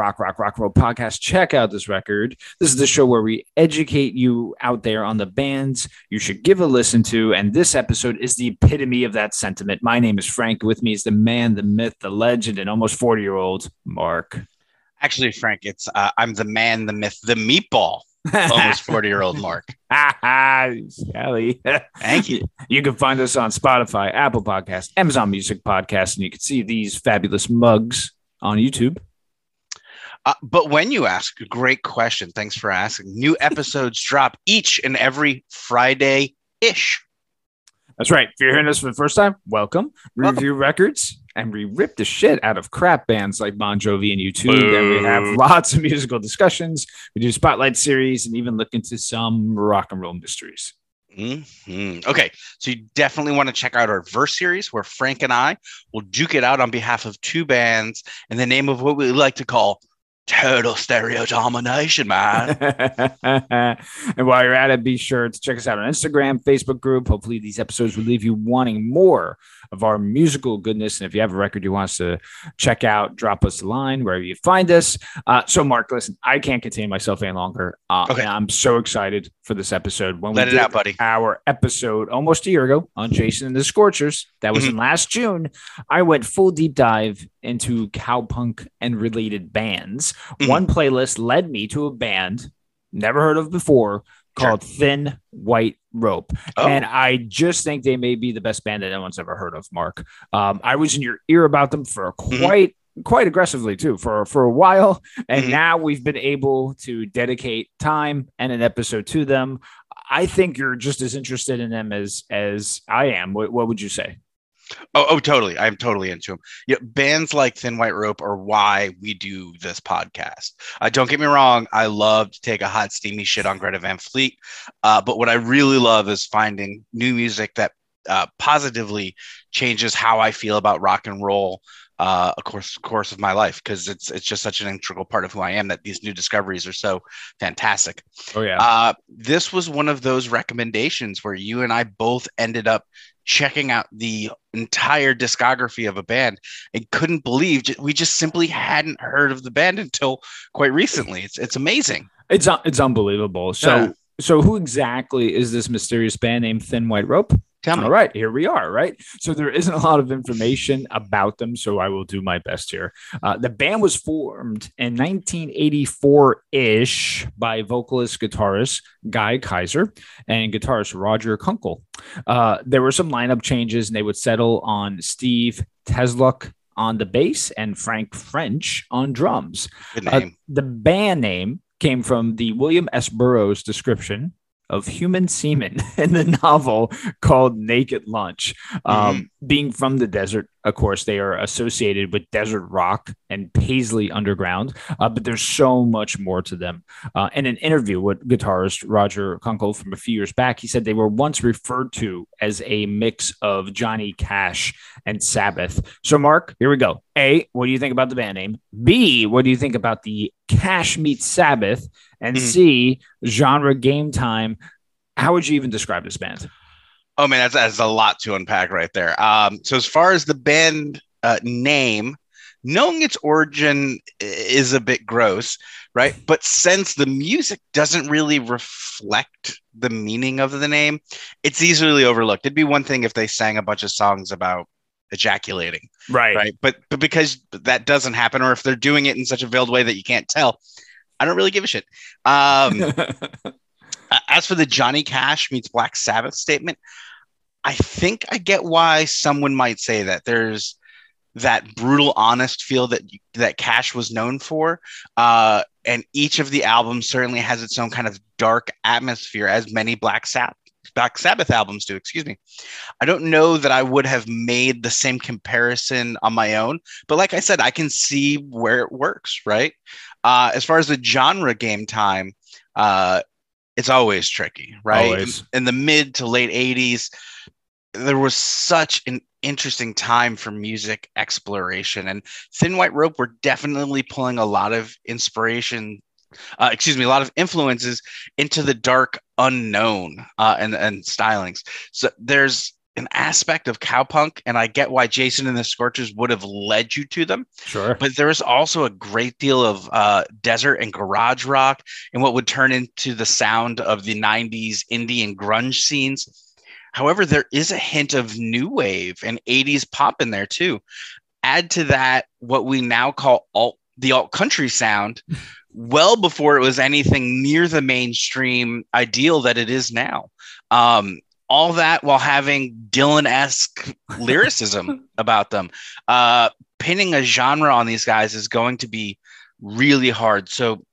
Rock, Rock, Rock Roll podcast. Check out this record. This is the show where we educate you out there on the bands you should give a listen to. And this episode is the epitome of that sentiment. My name is Frank. With me is the man, the myth, the legend, and almost 40 year old Mark. Actually, Frank, it's uh, I'm the man, the myth, the meatball. Almost 40 year old Mark. Sally. Thank you. You can find us on Spotify, Apple Podcast, Amazon Music Podcast, and you can see these fabulous mugs on YouTube. Uh, but when you ask, a great question. Thanks for asking. New episodes drop each and every Friday ish. That's right. If you're hearing this for the first time, welcome. Welcome. review records and we rip the shit out of crap bands like Bon Jovi and U2. And we have lots of musical discussions. We do spotlight series and even look into some rock and roll mysteries. Mhm. Okay, so you definitely want to check out our verse series where Frank and I will duke it out on behalf of two bands in the name of what we like to call total stereo domination, man. and while you're at it, be sure to check us out on Instagram, Facebook group. Hopefully, these episodes will leave you wanting more of our musical goodness. And if you have a record you want us to check out, drop us a line wherever you find us. Uh, so, Mark, listen, I can't contain myself any longer. Uh, Okay. I'm so excited for this episode. When Let we did out, buddy. Our episode almost a year ago on Jason and the Scorchers, that was in last June. I went full deep dive into cowpunk and related bands. Mhm. One playlist led me to a band never heard of before called Thin White Rope. Oh, And I just think they may be the best band that anyone's ever heard of, Mark. Um, I was in your ear about them for Mm-hmm. quite quite aggressively too for for a while and Mhm. now we've been able to dedicate time and an episode to them i think you're just as interested in them as as i am what, what would you say Oh, oh, totally. I'm totally into them. Yeah, bands like Thin White Rope are why we do this podcast. Uh, don't get me wrong. I love to take a hot, steamy shit on Greta Van Fleet. Uh, but what I really love is finding new music that uh, positively changes how I feel about rock and roll. Uh, of course, course of my life, because it's it's just such an integral part of who I am. That these new discoveries are so fantastic. oh yeah Uh, this was one of those recommendations where you and I both ended up checking out the entire discography of a band and couldn't believe we just simply hadn't heard of the band until quite recently. It's it's amazing. it's it's unbelievable so Yeah. so who exactly is this mysterious band named thin white rope Tell me. All right, here we are, right? So there isn't a lot of information about them, so I will do my best here. Uh, the band was formed in 1984 ish by vocalist guitarist Guy Kyser and guitarist Roger Kunkel. Uh, there were some lineup changes, and they would settle on Steve Tesluk on the bass and Frank French on drums. Good Uh, the band name came from the William S. Burroughs description of human semen in the novel called Naked Lunch. Um, Being from the desert, of course, they are associated with desert rock and Paisley Underground, uh, but there's so much more to them. Uh, in an interview with guitarist Roger Kunkel from a few years back, he said they were once referred to as a mix of Johnny Cash and Sabbath. So, Mark, here we go. A, what do you think about the band name? B, what do you think about the Cash meets Sabbath? And Mhm. C, genre game time. How would you even describe this band? Oh man, that's, that's a lot to unpack right there. Um, so as far as the band uh, name, knowing its origin is a bit gross, right? But since the music doesn't really reflect the meaning of the name, it's easily overlooked. It'd be one thing if they sang a bunch of songs about ejaculating, Right. right? But but because that doesn't happen, or if they're doing it in such a veiled way that you can't tell, I don't really give a shit. Um, as for the Johnny Cash meets Black Sabbath statement, I think I get why someone might say that. There's that brutal, honest feel that that Cash was known for, uh, and each of the albums certainly has its own kind of dark atmosphere, as many Black Sabbath Black Sabbath albums do, excuse me. I don't know that I would have made the same comparison on my own, but like I said, I can see where it works, right? Uh, as far as the genre game time, uh, it's always tricky, right? Always. In, in the mid to late 80s, there was such an interesting time for music exploration, and Thin White Rope were definitely pulling a lot of inspiration uh, excuse me, a lot of influences into the dark unknown uh, and and stylings. So there's an aspect of cowpunk, and I get why Jason and the Scorchers would have led you to them. Sure. But there is also a great deal of uh, desert and garage rock, and what would turn into the sound of the '90s indie and grunge scenes. However, there is a hint of new wave and 80s pop in there too. Add to that what we now call alt the alt country sound, well before it was anything near the mainstream ideal that it is now. Um, all that while having Dylan esque lyricism about them. Uh, pinning a genre on these guys is going to be really hard. So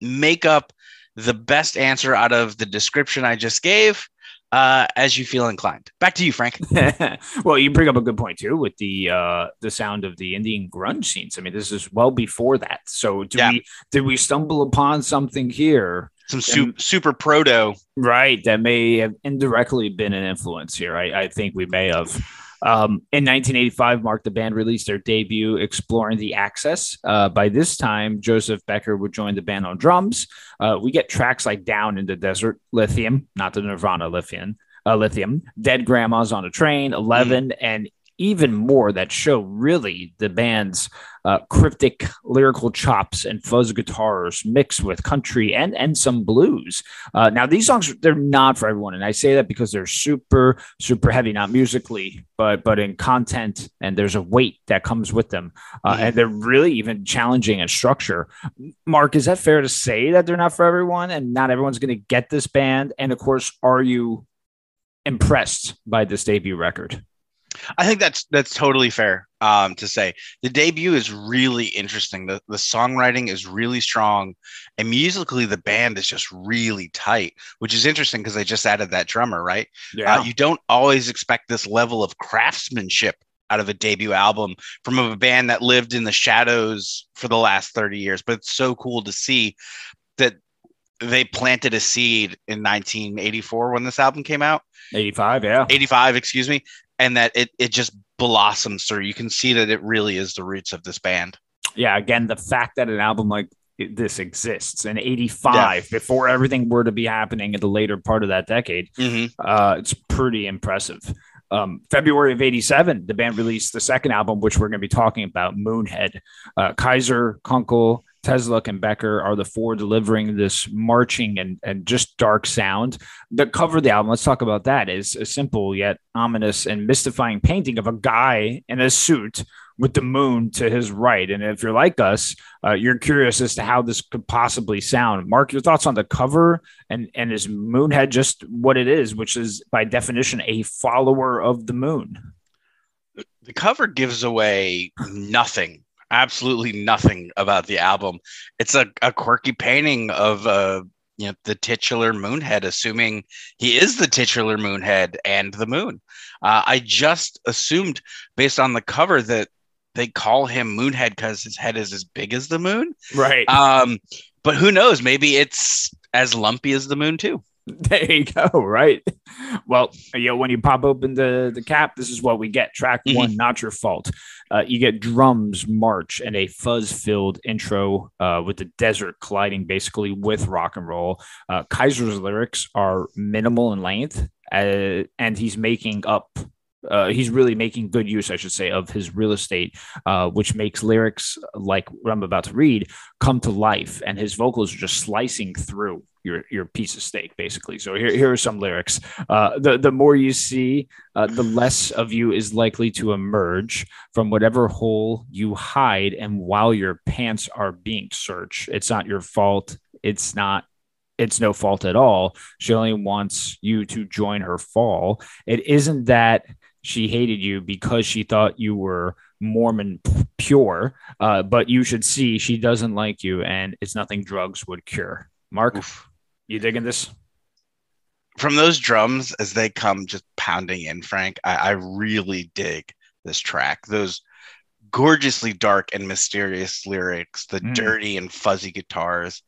make up the best answer out of the description I just gave uh, as you feel inclined. Back to you, Frank. well, you bring up a good point too with the uh, the sound of the Indian grunge scenes. I mean, this is well before that. So, do Yeah. we did we stumble upon something here, Some su- super proto. right, that may have indirectly been an influence here? I, I think we may have. Um, in 1985, Mark the band released their debut, "Exploring the Axis." Uh, by this time, Jozef Becker would join the band on drums. Uh, we get tracks like "Down in the Desert," "Lithium," not the Nirvana "Lithium," uh, "Lithium," "Dead Grandmas on a Train," "11," and even more that show really the band's uh, cryptic lyrical chops and fuzz guitars mixed with country and and some blues. Uh, now these songs they're not for everyone, and I say that because they're super super heavy, not musically, but but in content, and there's a weight that comes with them, uh, Mhm. and they're really even challenging in structure. Mark, is that fair to say that they're not for everyone, and not everyone's going to get this band? And of course, are you impressed by this debut record? I think that's that's totally fair um, to say. The debut is really interesting. The the songwriting is really strong, and musically the band is just really tight, which is interesting because they just added that drummer, right? Uh, you don't always expect this level of craftsmanship out of a debut album from a band that lived in the shadows for the last 30 years. But it's so cool to see that they planted a seed in 1984 when this album came out. 85, yeah. 85, excuse me, and that it it just blossoms through. You can see that it really is the roots of this band. Yeah, again, the fact that an album like this exists in 85 before everything were to be happening in the later part of that decade, uh, it's pretty impressive. Um, February of 87, the band released the second album, which we're going to be talking about, Moonhead. Uh, Kyser, Kunkel, Tesluk, and Becker are the four delivering this marching and, and just dark sound. The cover of the album, let's talk about that, is a simple yet ominous and mystifying painting of a guy in a suit with the moon to his right. And if you're like us, uh, you're curious as to how this could possibly sound. Mark, your thoughts on the cover and and is Moonhead just what it is, which is by definition a follower of the moon? The cover gives away nothing, absolutely nothing about the album. It's a, a quirky painting of uh, you know the titular Moonhead, assuming he is the titular Moonhead and the moon. Uh, I just assumed based on the cover that they call him Moonhead because his head is as big as the moon. Right. Um, but who knows? Maybe it's as lumpy as the moon too. There you go. Right. Well, you know, when you pop open the, the cap, this is what we get. Track Mhm. one, not your fault. Uh, you get drums, march, and a fuzz filled intro uh, with the desert colliding basically with rock and roll. Uh, Kyser's lyrics are minimal in length, uh, and he's making up. Uh, he's really making good use, I should say, of his real estate, uh, which makes lyrics like what I'm about to read come to life, and his vocals are just slicing through your your piece of steak, basically. So here here are some lyrics. Uh, the the more you see, uh, the less of you is likely to emerge from whatever hole you hide, and while your pants are being searched, it's not your fault. It's not. It's no fault at all. She only wants you to join her fall. It isn't that she hated you because she thought you were Mormon pure, uh, but you should see she doesn't like you, and it's nothing drugs would cure. Mark, Oof. You digging this? from those drums as they come just pounding in, Frank, I, I really dig this track. Those gorgeously dark and mysterious lyrics, the mm. dirty and fuzzy guitars.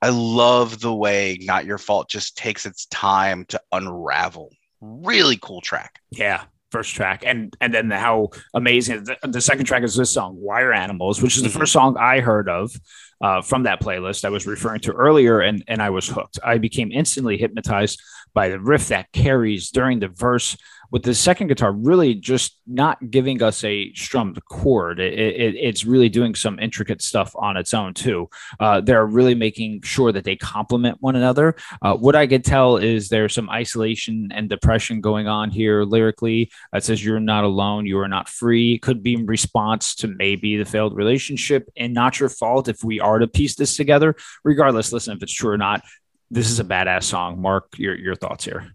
I love the way Not Your Fault just takes its time to unravel. Really cool track. Yeah, first track and and then how amazing the, the, second track is this song wire animals which is the mm-hmm. first song i heard of uh, from that playlist i was referring to earlier and and i was hooked. I became instantly hypnotized by the riff that carries during the verse with the second guitar really just not giving us a strummed chord. It, it, it's really doing some intricate stuff on its own too. Uh, they're really making sure that they complement one another. Uh, what I could tell is there's some isolation and depression going on here lyrically. It says you're not alone, you are not free. Could be in response to maybe the failed relationship and not your fault if we are to piece this together. Regardless, listen if it's true or not. This is a badass song. Mark, your your thoughts here.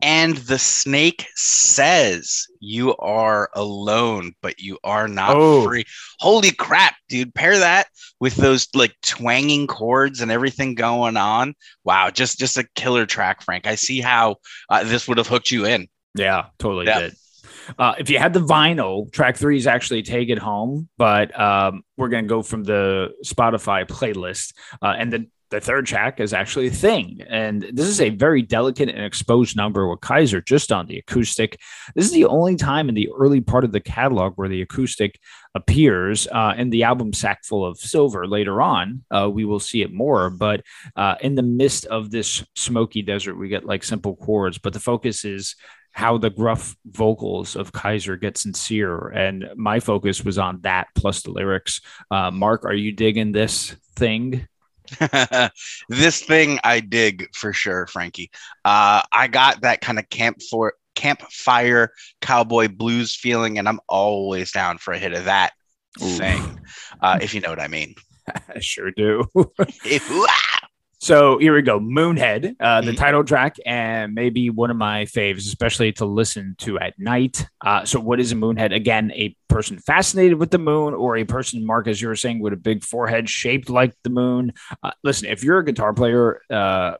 And the snake says, You are alone, but you are not oh. free. Holy crap, dude. Pair that with those like twanging chords and everything going on. Wow, just just a killer track, Frank. I see how uh, this would have hooked you in. Yeah, totally yeah. did. Uh, if you had the vinyl, track three is actually Take It Home, but um, we're going to go from the Spotify playlist. Uh, and the the third track is actually a thing. And this is a very delicate and exposed number with Kyser just on the acoustic. This is the only time in the early part of the catalog where the acoustic appears uh, in the album Sackful of Silver. Later on, uh, we will see it more. But uh, in the midst of this smoky desert, we get like simple chords, but the focus is how the gruff vocals of Kyser get sincere. And my focus was on that plus the lyrics. Uh, Mark, are you digging this thing? this thing I dig for sure, Frankie. Uh, I got that kind of camp for campfire cowboy blues feeling, and I'm always down for a hit of that Ooh. thing, uh, if you know what I mean. I sure do. So here we go. Moonhead, uh, the mm-hmm. title track, and maybe one of my faves, especially to listen to at night. Uh, so, what is a moonhead? Again, a person fascinated with the moon, or a person, Mark, as you were saying, with a big forehead shaped like the moon. Uh, listen, if you're a guitar player, uh,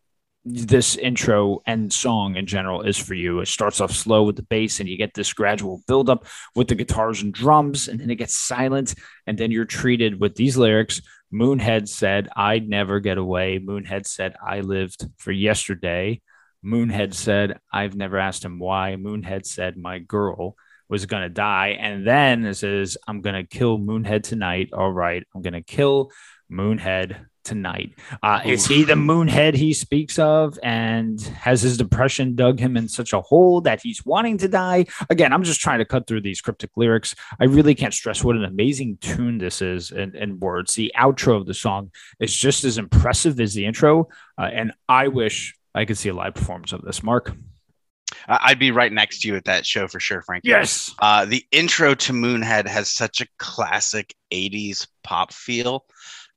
this intro and song in general is for you. It starts off slow with the bass, and you get this gradual buildup with the guitars and drums, and then it gets silent, and then you're treated with these lyrics Moonhead said, I'd never get away. Moonhead said, I lived for yesterday. Moonhead said, I've never asked him why. Moonhead said, My girl was going to die. And then it says, I'm going to kill Moonhead tonight. All right. I'm going to kill Moonhead tonight. Uh, is he the moonhead he speaks of? And has his depression dug him in such a hole that he's wanting to die? Again, I'm just trying to cut through these cryptic lyrics. I really can't stress what an amazing tune this is in, in words. The outro of the song is just as impressive as the intro. Uh, and I wish I could see a live performance of this, Mark. I'd be right next to you at that show for sure, Frank. Yes. Uh, the intro to Moonhead has such a classic 80s pop feel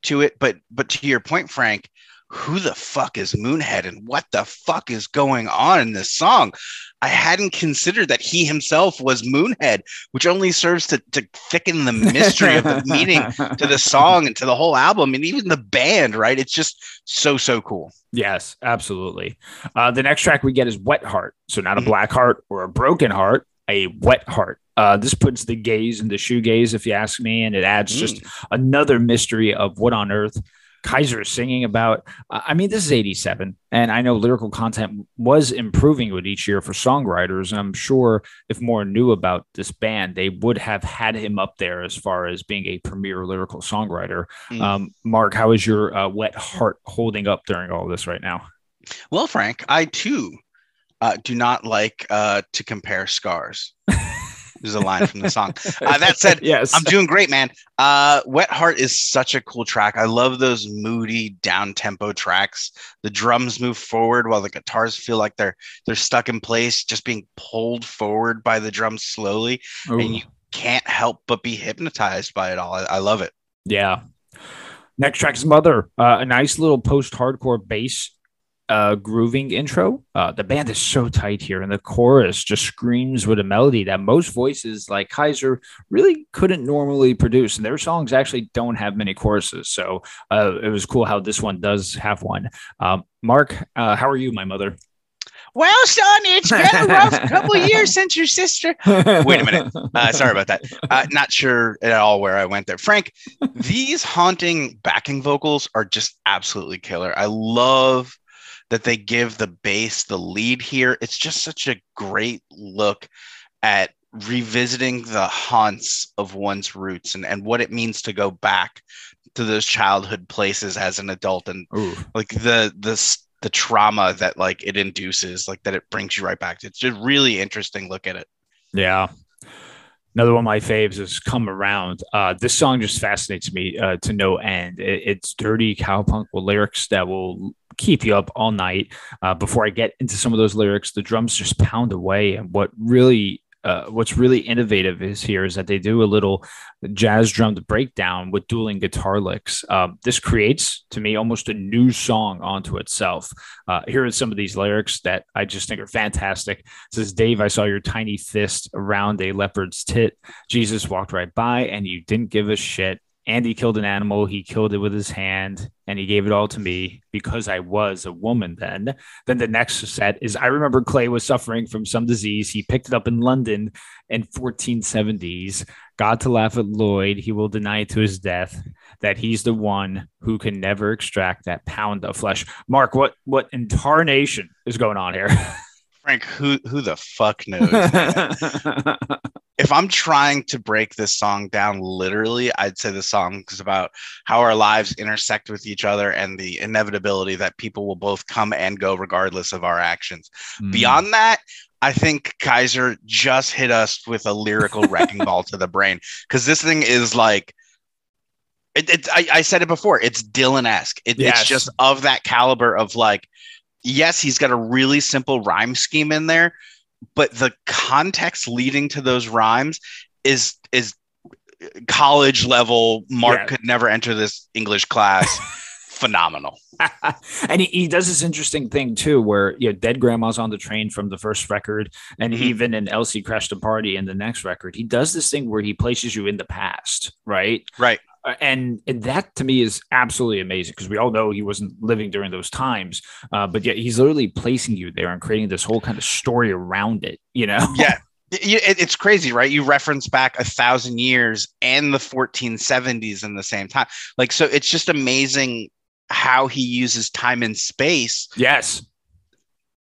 to it. But but to your point, Frank, who the fuck is Moonhead and what the fuck is going on in this song? I hadn't considered that he himself was Moonhead, which only serves to, to thicken the mystery of the meaning to the song and to the whole album and even the band, right? It's just so, so cool. Yes, absolutely. Uh, the next track we get is Wet Heart. So, not a mm-hmm. black heart or a broken heart, a wet heart. Uh, this puts the gaze in the shoe shoegaze, if you ask me, and it adds mm. just another mystery of what on earth Kyser is singing about. Uh, I mean, this is 87, and I know lyrical content was improving with each year for songwriters. And I'm sure if more knew about this band, they would have had him up there as far as being a premier lyrical songwriter. Mm. Um, Mark, how is your uh, wet heart holding up during all this right now? Well, Frank, I too uh, do not like uh, to compare scars. There's a line from the song. Uh, that said, yes, I'm doing great, man. Uh, Wet Heart is such a cool track. I love those moody down tempo tracks. The drums move forward while the guitars feel like they're they're stuck in place, just being pulled forward by the drums slowly, Ooh. and you can't help but be hypnotized by it all. I, I love it. Yeah. Next track is Mother, uh, a nice little post-hardcore bass uh, grooving intro. Uh, the band is so tight here, and the chorus just screams with a melody that most voices like Kyser really couldn't normally produce. And their songs actually don't have many choruses, so uh, it was cool how this one does have one. Um, Mark, uh, how are you, my mother? Well, son, it's been a rough couple years since your sister. Wait a minute. Uh, sorry about that. Uh, not sure at all where I went there. Frank, these haunting backing vocals are just absolutely killer. I love that they give the bass the lead here. It's just such a great look at revisiting the haunts of one's roots and, and what it means to go back to those childhood places as an adult and Ooh. like the the the trauma that like it induces like that it brings you right back to it's just really interesting look at it Yeah. Another one of my faves is Come Around. Uh, this song just fascinates me uh, to no end. It, it's dirty cowpunk with lyrics that will keep you up all night. Uh, before I get into some of those lyrics, the drums just pound away. And what really uh, what's really innovative is here is that they do a little jazz drummed breakdown with dueling guitar licks. Um, this creates to me almost a new song onto itself. Uh, here are some of these lyrics that I just think are fantastic. It says, Dave, I saw your tiny fist around a leopard's tit. Jesus walked right by and you didn't give a shit. Andy killed an animal. He killed it with his hand and he gave it all to me because I was a woman then. Then the next set is I remember Clay was suffering from some disease. He picked it up in London in 1470s. Got to laugh at Lloyd. He will deny to his death that he's the one who can never extract that pound of flesh. Mark, what what incarnation is going on here? frank who who the fuck knows if I'm trying to break this song down literally, I'd say the song is about how our lives intersect with each other and the inevitability that people will both come and go regardless of our actions. Mm. Beyond that, I think Kyser just hit us with a lyrical wrecking ball to the brain because this thing is like. It, it, I, I said it before. It's Dylan-esque. It, Yes. It's just of that caliber of like, yes, he's got a really simple rhyme scheme in there, but the context leading to those rhymes is is college level mark Yeah. could never enter this english class phenomenal and he, he does this interesting thing too, where you know, dead grandma's on the train from the first record, and Mhm. even in Elsie crashed a party in the next record, he does this thing where he places you in the past, right? right And, and that to me is absolutely amazing because we all know he wasn't living during those times, uh, but yet he's literally placing you there and creating this whole kind of story around it. You know? yeah It- it- it's crazy right you reference back a thousand years and the 1470s in the same time like so it's just amazing how he uses time and space Yes.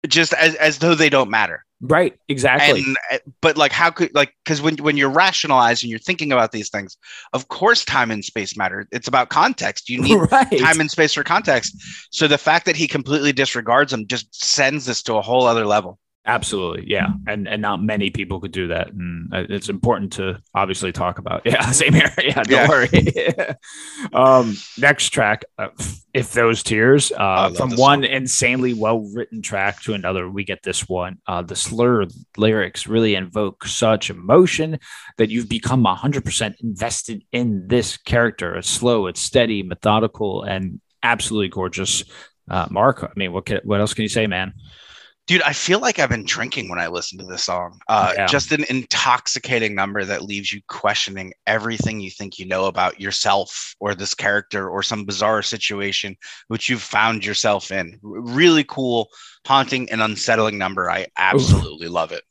just as, as though they don't matter Right. Exactly. and uh, but like how could like because when when you're rationalizing you're thinking about these things of course time and space matter it's about context you need right. time and space for context so the fact that he completely disregards them just sends this to a whole other level Absolutely, yeah, and and not many people could do that, and uh, it's important to obviously talk about. Yeah, same here. Yeah, don't Yeah. worry. um, next track, uh, if those tears, uh, from one song. insanely well written track to another, we get this one. Uh, the slur lyrics really invoke such emotion that you've become hundred percent invested in this character. It's slow, it's steady, methodical, and absolutely gorgeous. Uh, Mark, I mean, what can, what else can you say, man? Dude i feel like i've been drinking when i listen to this song uh, Yeah. just an intoxicating number that leaves you questioning everything you think you know about yourself or this character or some bizarre situation which you've found yourself in really cool haunting and unsettling number i absolutely love it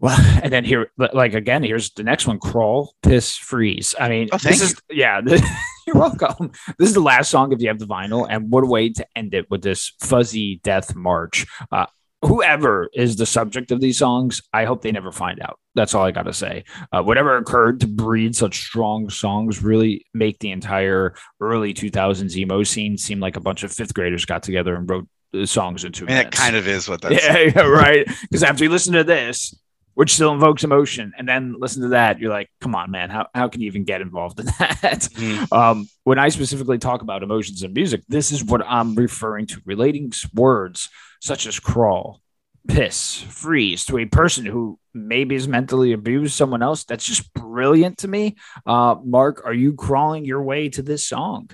Well, and then here, like again, here's the next one: crawl, piss, freeze. I mean, Oh, this is yeah. you're welcome. This is the last song if you have the vinyl, and what a way to end it with this fuzzy death march. Uh, whoever is the subject of these songs, I hope they never find out. That's all I got to say. Uh, whatever occurred to breed such strong songs really make the entire early 2000s emo scene seem like a bunch of fifth graders got together and wrote uh, songs into it kind of is what that's yeah, yeah, right. Because after you listen to this, which still invokes emotion, and then listen to that, you're like, come on, man, how, how can you even get involved in that? Mhm. Um, when I specifically talk about emotions in music, this is what I'm referring to relating words such as crawl, piss, freeze to a person who maybe has mentally abused someone else. That's just brilliant to me. Uh, Mark, are you crawling your way to this song?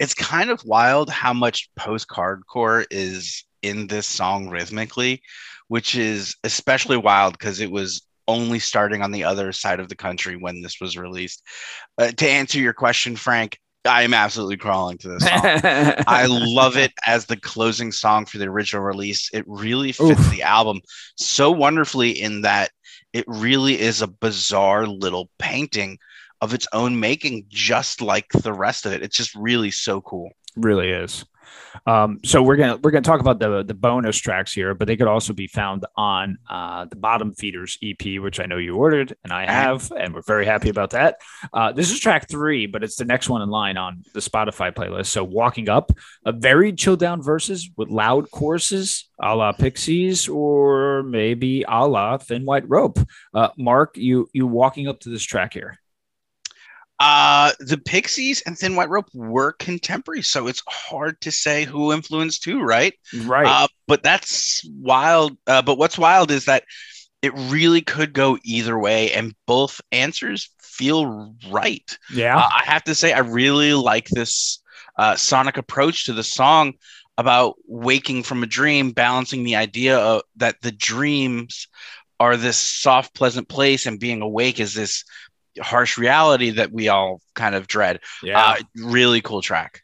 it's kind of wild how much post hardcore is in this song rhythmically, which is especially wild because it was only starting on the other side of the country when this was released. Uh, to answer your question, Frank, I am absolutely crawling to this song. I love it as the closing song for the original release. It really fits Oof. the album so wonderfully in that it really is a bizarre little painting of its own making, just like the rest of it. It's just really so cool. really is. Um, so we're gonna we're gonna talk about the the bonus tracks here, but they could also be found on uh, the Bottom Feeders EP, which I know you ordered and I have, and we're very happy about that. Uh, this is track three, but it's the next one in line on the Spotify playlist. So walking up, a very chill down verses with loud choruses, a la Pixies, or maybe a la Thin White Rope. Uh, Mark, you you walking up to this track here. Uh, the Pixies and Thin White Rope were contemporary, so it's hard to say who influenced who, right? Right. Uh, but that's wild. Uh, but what's wild is that it really could go either way, and both answers feel right. yeah. Uh, I have to say, I really like this uh, sonic approach to the song about waking from a dream, balancing the idea of, that the dreams are this soft, pleasant place, and being awake is this harsh reality that we all kind of dread. yeah. Uh, really cool track.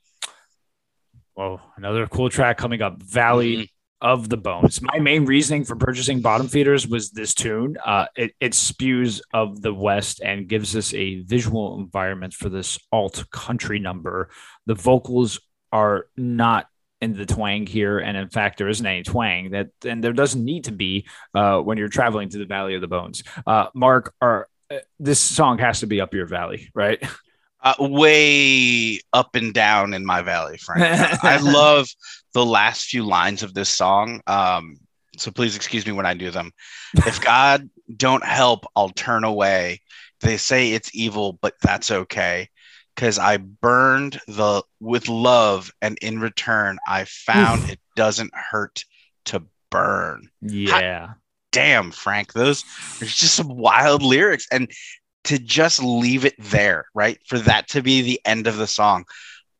Well, another cool track coming up, Valley Mhm. of the Bones. My main reasoning for purchasing Bottom Feeders was this tune. Uh, it, it spews of the West and gives us a visual environment for this alt country number. The vocals are not in the twang here, and in fact, there isn't any twang that, and there doesn't need to be uh, when you're traveling to the Valley of the Bones. Uh, Mark, are this song has to be up your valley, right? Uh, way up and down in my valley, Frank. I love the last few lines of this song. Um, so please excuse me when I do them. If God don't help, I'll turn away. They say it's evil, but that's okay. Cause I burned the with love, and in return, I found Oof. it doesn't hurt to burn. Yeah. Damn, Frank, those there's just some wild lyrics. And to just leave it there, right? For that to be the end of the song.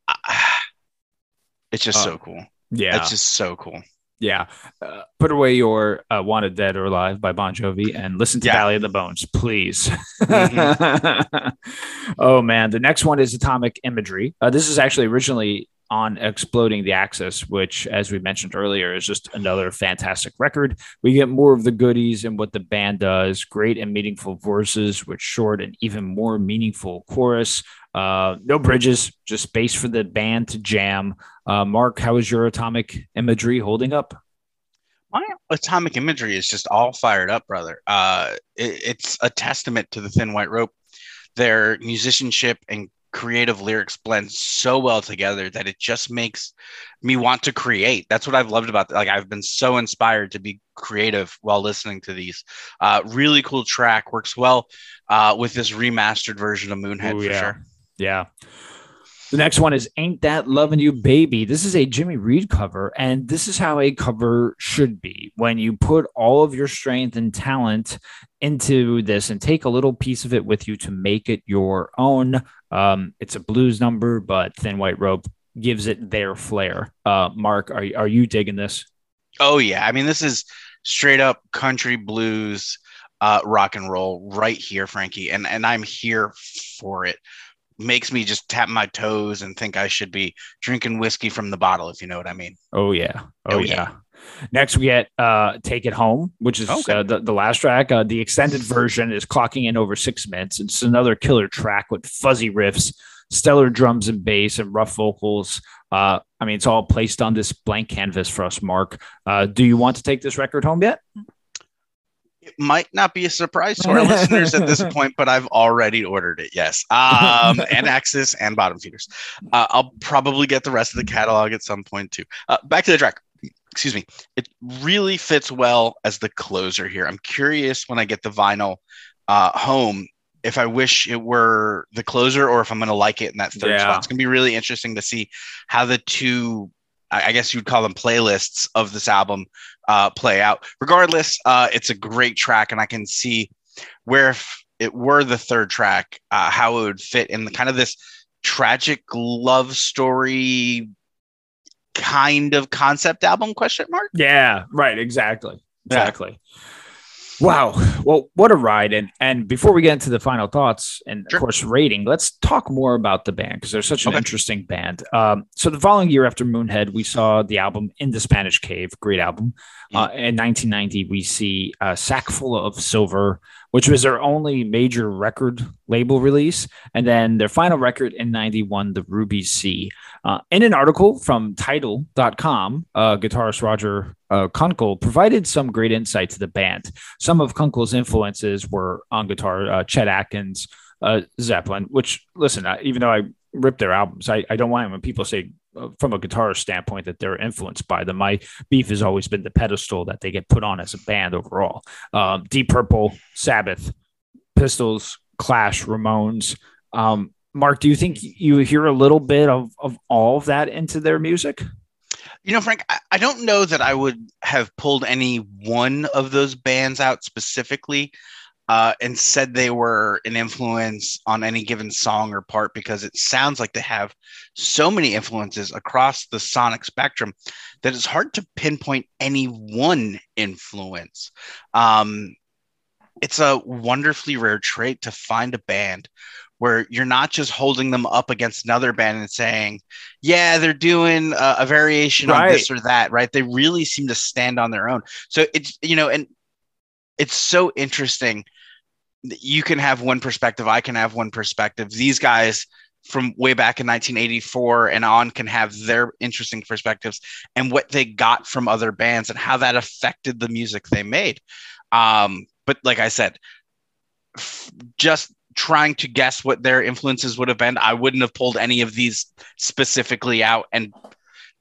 ah, It's just Oh, so cool. Yeah. It's just so cool. Yeah. Uh, put away your uh, Wanted Dead or Alive by Bon Jovi and listen to Yeah. Valley of the Bones, please. Mhm. oh, man. The next one is Atomic Imagery. Uh, this is actually originally on Exploding the Axis, which, as we mentioned earlier, is just another fantastic record. We get more of the goodies and what the band does great and meaningful verses with short and even more meaningful chorus. Uh, no bridges, just space for the band to jam. Uh, Mark, how is your atomic imagery holding up? My atomic imagery is just all fired up, brother. Uh, it- it's a testament to the Thin White Rope. Their musicianship and creative lyrics blend so well together that it just makes me want to create. That's what I've loved about. Like I've been so inspired to be creative while listening to these. Uh, really cool track works well uh, with this remastered version of Moonhead Ooh, for yeah. sure. Yeah. The next one is Ain't That Loving You Baby. This is a Jimmy Reed cover, and this is how a cover should be. When you put all of your strength and talent into this and take a little piece of it with you to make it your own. Um, it's a blues number, but Thin White Rope gives it their flair. Uh, Mark, are, are you digging this? Oh yeah, I mean this is straight up country blues, uh, rock and roll right here, Frankie, and and I'm here for it. Makes me just tap my toes and think I should be drinking whiskey from the bottle, if you know what I mean. Oh yeah. Oh, Oh, yeah. yeah. Next we get uh Take It Home, which is Okay. uh, the, the last track. Uh, the extended version is clocking in over six minutes. It's another killer track with fuzzy riffs, stellar drums and bass, and rough vocals. Uh, I mean, it's all placed on this blank canvas for us, Mark. Uh, do you want to take this record home yet? It might not be a surprise to our listeners at this point, but I've already ordered it. Yes, um, and Axis and Bottom Feeders. Uh, I'll probably get the rest of the catalog at some point too. Uh, back to the track. Excuse me. It really fits well as the closer here. I'm curious when I get the vinyl uh, home if I wish it were the closer or if I'm going to like it in that third Yeah. spot. It's going to be really interesting to see how the two. I guess you'd call them playlists of this album uh, play out. Regardless, uh, it's a great track, and I can see where if it were the third track, uh, how it would fit in the kind of this tragic love story kind of concept album question mark Yeah, right. Exactly. Yeah. Wow. Well, what a ride! And and before we get into the final thoughts and Sure. of course rating, let's talk more about the band because they're such an Okay. interesting band. Um, so the following year after Moonhead, we saw the album In the Spanish Cave, great album. Uh, in 1990, we see a Sack Full of Silver, which was their only major record label release, and then their final record in 91, The Ruby Sea. Uh, in an article from Title.com, uh, guitarist Roger uh, Kunkel provided some great insight to the band. Some of Kunkel's influences were on guitar, uh, Chet Atkins, uh, Zeppelin, which, listen, even though I rip their albums, I, I don't mind when people say, from a guitarist standpoint, that they're influenced by them. My beef has always been the pedestal that they get put on as a band overall. Um, Deep Purple, Sabbath, Pistols, Clash, Ramones. Um, Mark, do you think you hear a little bit of, of all of that into their music? You know, Frank, I, I don't know that I would have pulled any one of those bands out specifically uh, and said they were an influence on any given song or part because it sounds like they have so many influences across the sonic spectrum that it's hard to pinpoint any one influence. Um, it's a wonderfully rare trait to find a band where you're not just holding them up against another band and saying, yeah, they're doing a, a variation on this or that, right? They really seem to stand on their own. So it's, you know, and it's so interesting. You can have one perspective, I can have one perspective. These guys from way back in 1984 and on can have their interesting perspectives and what they got from other bands and how that affected the music they made. Um, but like I said, f- just trying to guess what their influences would have been, I wouldn't have pulled any of these specifically out, and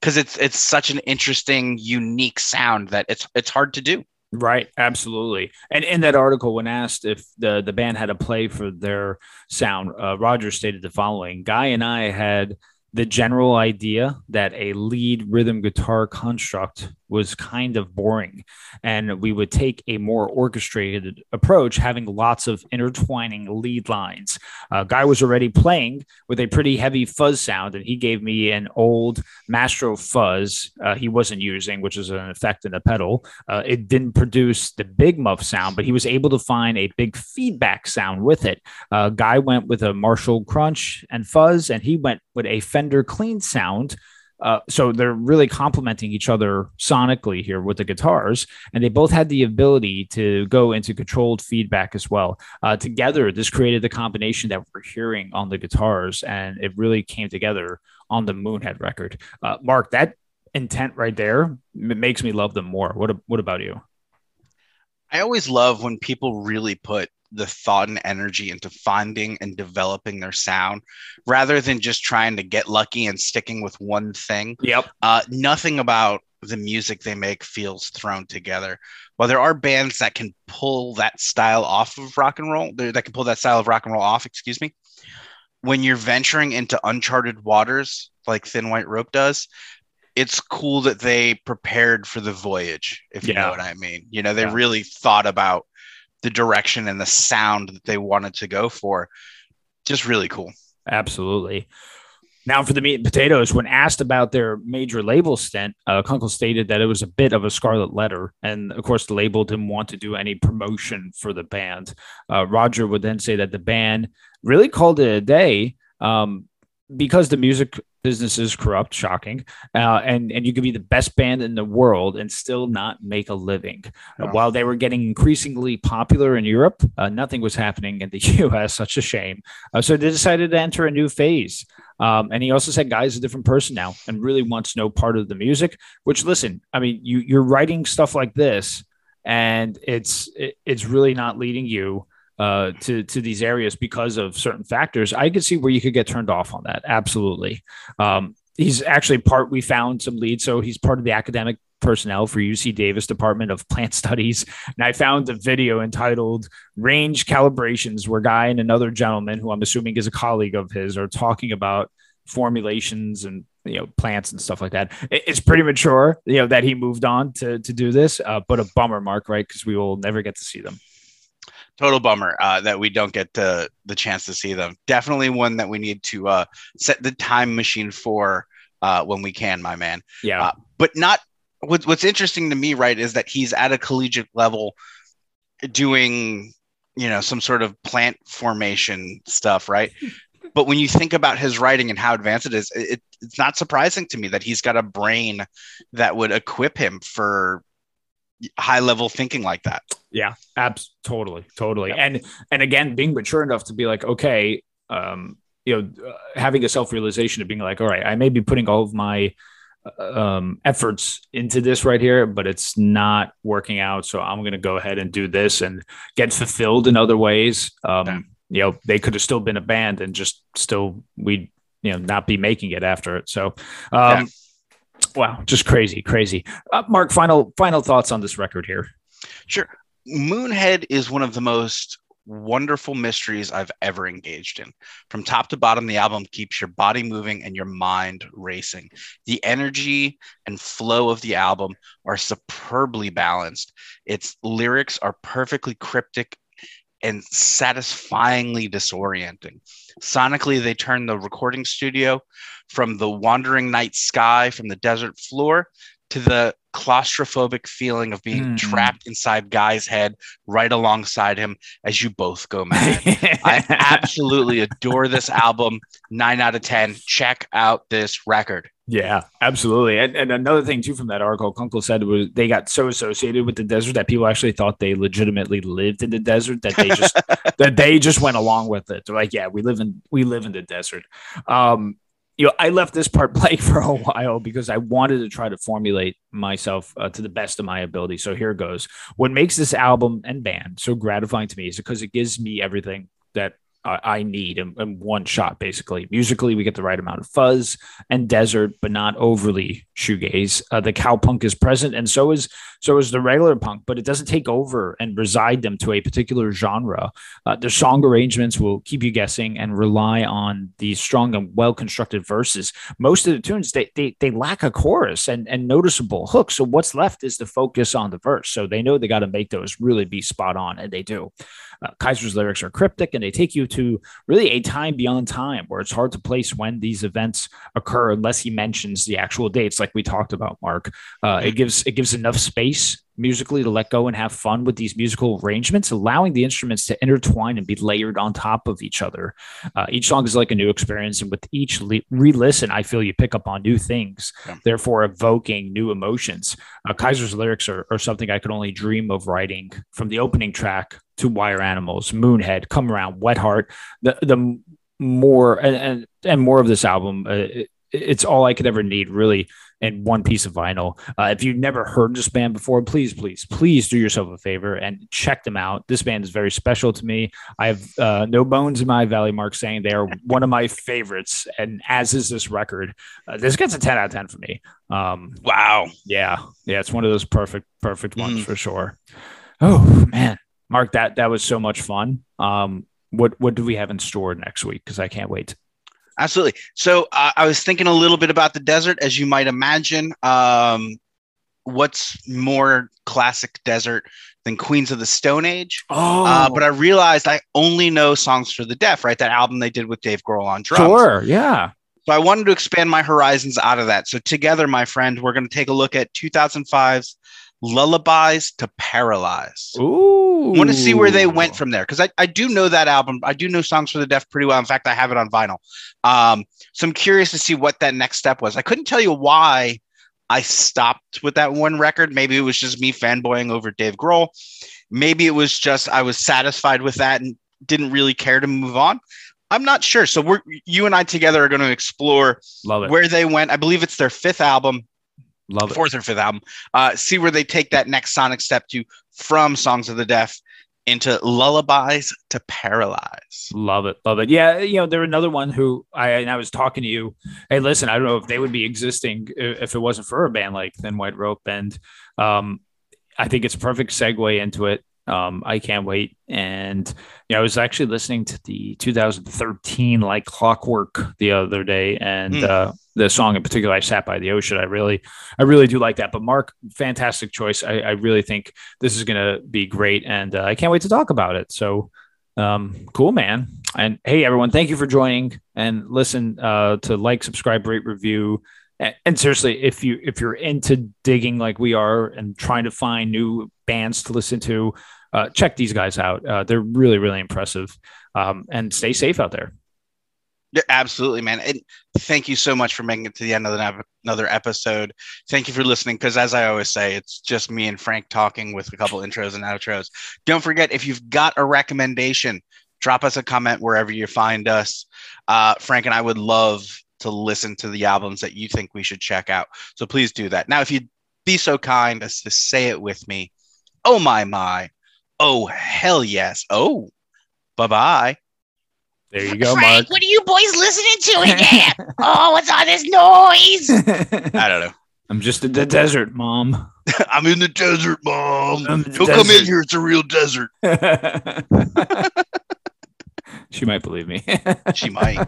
because it's it's such an interesting, unique sound that it's it's hard to do. Right, absolutely. And in that article, when asked if the the band had a play for their sound, uh, Roger stated the following: "Guy and I had the general idea that a lead rhythm guitar construct was kind of boring, and we would take a more orchestrated approach, having lots of intertwining lead lines. Uh, Guy was already playing with a pretty heavy fuzz sound, and he gave me an old Maestro fuzz uh, he wasn't using, which is an effect in the pedal. Uh, it didn't produce the big muff sound, but he was able to find a big feedback sound with it. Guy went with a Marshall Crunch and fuzz, and he went with a Fender Clean sound. Uh, so they're really complementing each other sonically here with the guitars, and they both had the ability to go into controlled feedback as well. Uh, together, this created the combination that we're hearing on the guitars, and it really came together on the Moonhead record. Uh, Mark, that intent right there makes me love them more. What What about you? I always love when people really put the thought and energy into finding and developing their sound rather than just trying to get lucky and sticking with one thing. Yep. Uh, nothing about the music they make feels thrown together. While there are bands that can pull that style off of rock and roll, that can pull that style of rock and roll off, excuse me, when you're venturing into uncharted waters like Thin White Rope does, it's cool that they prepared for the voyage, if you know what I mean. You know, they Yeah. really thought about the direction and the sound that they wanted to go for. Just really cool. Absolutely. Now, for the meat and potatoes, when asked about their major label stint, uh, Kunkel stated that it was a bit of a scarlet letter. And of course, the label didn't want to do any promotion for the band. Uh, Roger would then say that the band really called it a day um, because the music business is corrupt, shocking. Uh, and, and you could be the best band in the world and still not make a living. Uh, while they were getting increasingly popular in Europe, uh, nothing was happening in the US. Such a shame. Uh, so they decided to enter a new phase. Um, and he also said, "Guy's a different person now, and really wants no part of the music." Which, listen, I mean, you you're writing stuff like this, and it's it, it's really not leading you uh, to to these areas because of certain factors. I could see where you could get turned off on that. Absolutely. Um, he's actually part. We found some leads, so he's part of the academic personnel for UC Davis Department of Plant Studies. And I found a video entitled Range Calibrations, where Guy and another gentleman, who I'm assuming is a colleague of his, are talking about formulations and you know plants and stuff like that. It's pretty mature, you know, that he moved on to to do this, uh, but a bummer, Mark, right? Because we will never get to see them. Total bummer uh, that we don't get the, the chance to see them. Definitely one that we need to uh, set the time machine for uh, when we can, my man. Yeah, Uh, but not what, what's interesting to me, right, is that he's at a collegiate level doing you know some sort of plant formation stuff, right? but when you think about his writing and how advanced it is, it, it's not surprising to me that he's got a brain that would equip him for high level thinking like that. Yeah, abs totally, totally. Yep. And and again, being mature enough to be like, okay, um, you know, uh, having a self realization of being like, all right, I may be putting all of my uh, um, efforts into this right here, but it's not working out. So I'm going to go ahead and do this and get fulfilled in other ways. Um, yeah. You know, they could have still been a band and just still we you know not be making it after it. So, um, yeah. Wow, just crazy, crazy. Uh, Mark, final final thoughts on this record here. Sure. Moonhead is one of the most wonderful mysteries I've ever engaged in. From top to bottom, the album keeps your body moving and your mind racing. The energy and flow of the album are superbly balanced. Its lyrics are perfectly cryptic and satisfyingly disorienting. Sonically, they turn the recording studio from the wandering night sky from the desert floor to the claustrophobic feeling of being mm. trapped inside Guy's head right alongside him as you both go mad. I absolutely adore this album. Nine out of 10. Check out this record. Yeah, absolutely. And, and another thing too from that article, Kunkel said was they got so associated with the desert that people actually thought they legitimately lived in the desert that they just that they just went along with it. They're like, yeah, we live in we live in the desert. Um, you know, I left this part blank for a while because I wanted to try to formulate myself uh, to the best of my ability. So here goes. What makes this album and band so gratifying to me is because it gives me everything that I need in, in, one shot, basically. Musically, we get the right amount of fuzz and desert, but not overly shoegaze. Uh, the cowpunk is present, and so is so is the regular punk, but it doesn't take over and reside them to a particular genre. Uh, the song arrangements will keep you guessing and rely on these strong and well constructed verses. Most of the tunes they, they they lack a chorus and and noticeable hook. So what's left is the focus on the verse. So they know they got to make those really be spot on, and they do. Uh, Kyser's lyrics are cryptic and they take you to really a time beyond time where it's hard to place when these events occur unless he mentions the actual dates, like we talked about, Mark. Uh, it gives it gives enough space musically to let go and have fun with these musical arrangements, allowing the instruments to intertwine and be layered on top of each other. Uh, each song is like a new experience, and with each le- re-listen, I feel you pick up on new things, yeah. therefore evoking new emotions. Uh, Kyser's lyrics are, are something I could only dream of writing from the opening track to Wire Animals, Moonhead, Come Around, Wet Heart. The the more and and, and more of this album. Uh, it, it's all I could ever need, really in one piece of vinyl. Uh, if you've never heard this band before, please, please, please do yourself a favor and check them out. This band is very special to me. I have uh, no bones in my valley, Mark, saying they are one of my favorites, and as is this record. Uh, this gets a 10 out of 10 for me. Um, wow. Yeah. Yeah. It's one of those perfect, perfect ones mm. for sure. Oh, man. Mark, that, that was so much fun. Um, what, what do we have in store next week? Because I can't wait. Absolutely. So uh, I was thinking a little bit about the desert, as you might imagine. Um, what's more classic desert than Queens of the Stone Age? Oh, uh, but I realized I only know songs for the deaf, right? That album they did with Dave Grohl on drums. Sure, yeah. So I wanted to expand my horizons out of that. So together, my friend, we're going to take a look at 2005's Lullabies to Paralyze. Ooh. I want to see where they went from there because I, I do know that album. I do know Songs for the Deaf pretty well. In fact, I have it on vinyl. Um, so I'm curious to see what that next step was. I couldn't tell you why I stopped with that one record. Maybe it was just me fanboying over Dave Grohl. Maybe it was just I was satisfied with that and didn't really care to move on. I'm not sure. So we're you and I together are going to explore where they went. I believe it's their fifth album. Love it. Fourth or fifth album. Uh, see where they take that next sonic step to from Songs of the Deaf into lullabies to paralyze. Love it, love it. Yeah, you know, they're another one who I and I was talking to you. Hey, listen, I don't know if they would be existing if it wasn't for a band like Thin White Rope, and um, I think it's a perfect segue into it. Um, I can't wait. And you know, I was actually listening to the 2013 like Clockwork the other day, and mm. uh, the song in particular, I sat by the ocean. I really, I really do like that. But Mark, fantastic choice. I, I really think this is going to be great, and uh, I can't wait to talk about it. So, um, cool, man. And hey, everyone, thank you for joining and listen uh, to like, subscribe, rate, review. And, and seriously, if you if you're into digging like we are and trying to find new bands to listen to, uh, check these guys out. Uh, they're really, really impressive. Um, and stay safe out there. Yeah, absolutely, man. And thank you so much for making it to the end of the, another episode. Thank you for listening. Because as I always say, it's just me and Frank talking with a couple intros and outros. Don't forget if you've got a recommendation, drop us a comment wherever you find us. Uh, Frank and I would love to listen to the albums that you think we should check out. So please do that. Now, if you'd be so kind as to say it with me, oh my my, oh hell yes, oh bye bye. There you go, Frank, Mark. what are you boys listening to in there? oh, what's all this noise? I don't know. I'm just in the desert, mom. I'm in the desert, mom. I'm the Don't come in here. It's a real desert. she might believe me. She might.